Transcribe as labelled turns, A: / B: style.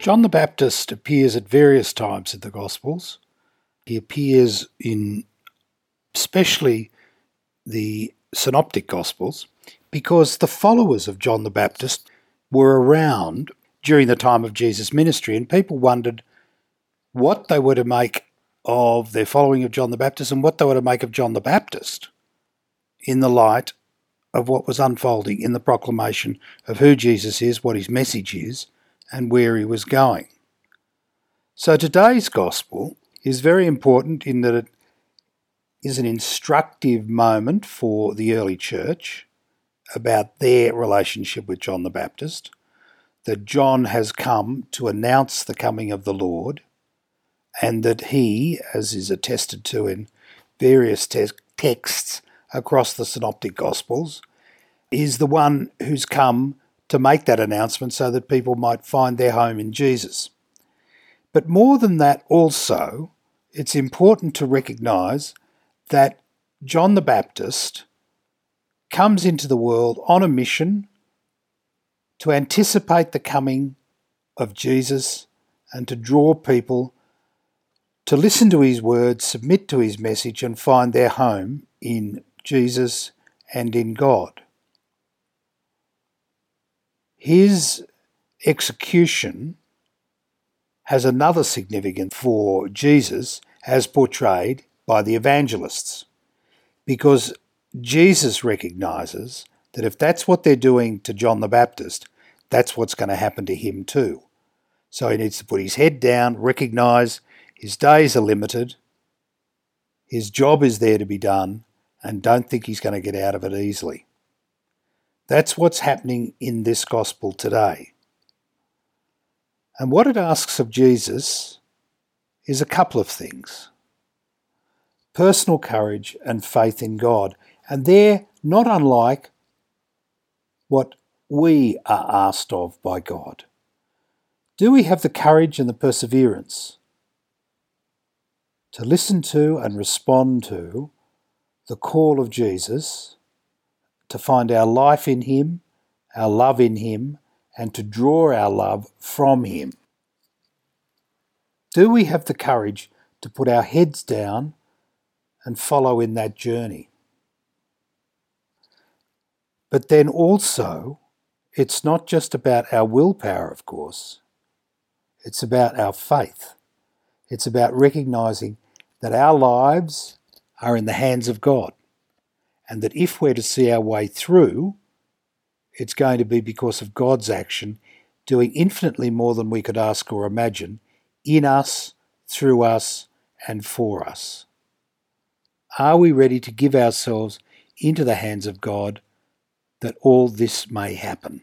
A: John the Baptist appears at various times in the Gospels. He appears in especially the Synoptic Gospels because the followers of John the Baptist were around during the time of Jesus' ministry, and people wondered what they were to make of their following of John the Baptist and what they were to make of John the Baptist in the light of what was unfolding in the proclamation of who Jesus is, what his message is, and where he was going. So today's gospel is very important in that it is an instructive moment for the early church about their relationship with John the Baptist, that John has come to announce the coming of the Lord, and that he, as is attested to in various te- texts across the Synoptic Gospels, is the one who's come to make that announcement so that people might find their home in Jesus. But more than that, also, it's important to recognize that John the Baptist comes into the world on a mission to anticipate the coming of Jesus and to draw people to listen to his words, submit to his message, and find their home in Jesus and in God. His execution has another significance for Jesus as portrayed by the evangelists, because Jesus recognizes that if that's what they're doing to John the Baptist, that's what's going to happen to him too. So he needs to put his head down, recognize his days are limited, his job is there to be done, and don't think he's going to get out of it easily. That's what's happening in this gospel today. And what it asks of Jesus is a couple of things personal courage and faith in God. And they're not unlike what we are asked of by God. Do we have the courage and the perseverance to listen to and respond to the call of Jesus, to find our life in Him, our love in Him, and to draw our love from Him? Do we have the courage to put our heads down and follow in that journey? But then also, it's not just about our willpower, of course. It's about our faith. It's about recognizing that our lives are in the hands of God. And that if we're to see our way through, it's going to be because of God's action, doing infinitely more than we could ask or imagine in us, through us, and for us. Are we ready to give ourselves into the hands of God that all this may happen?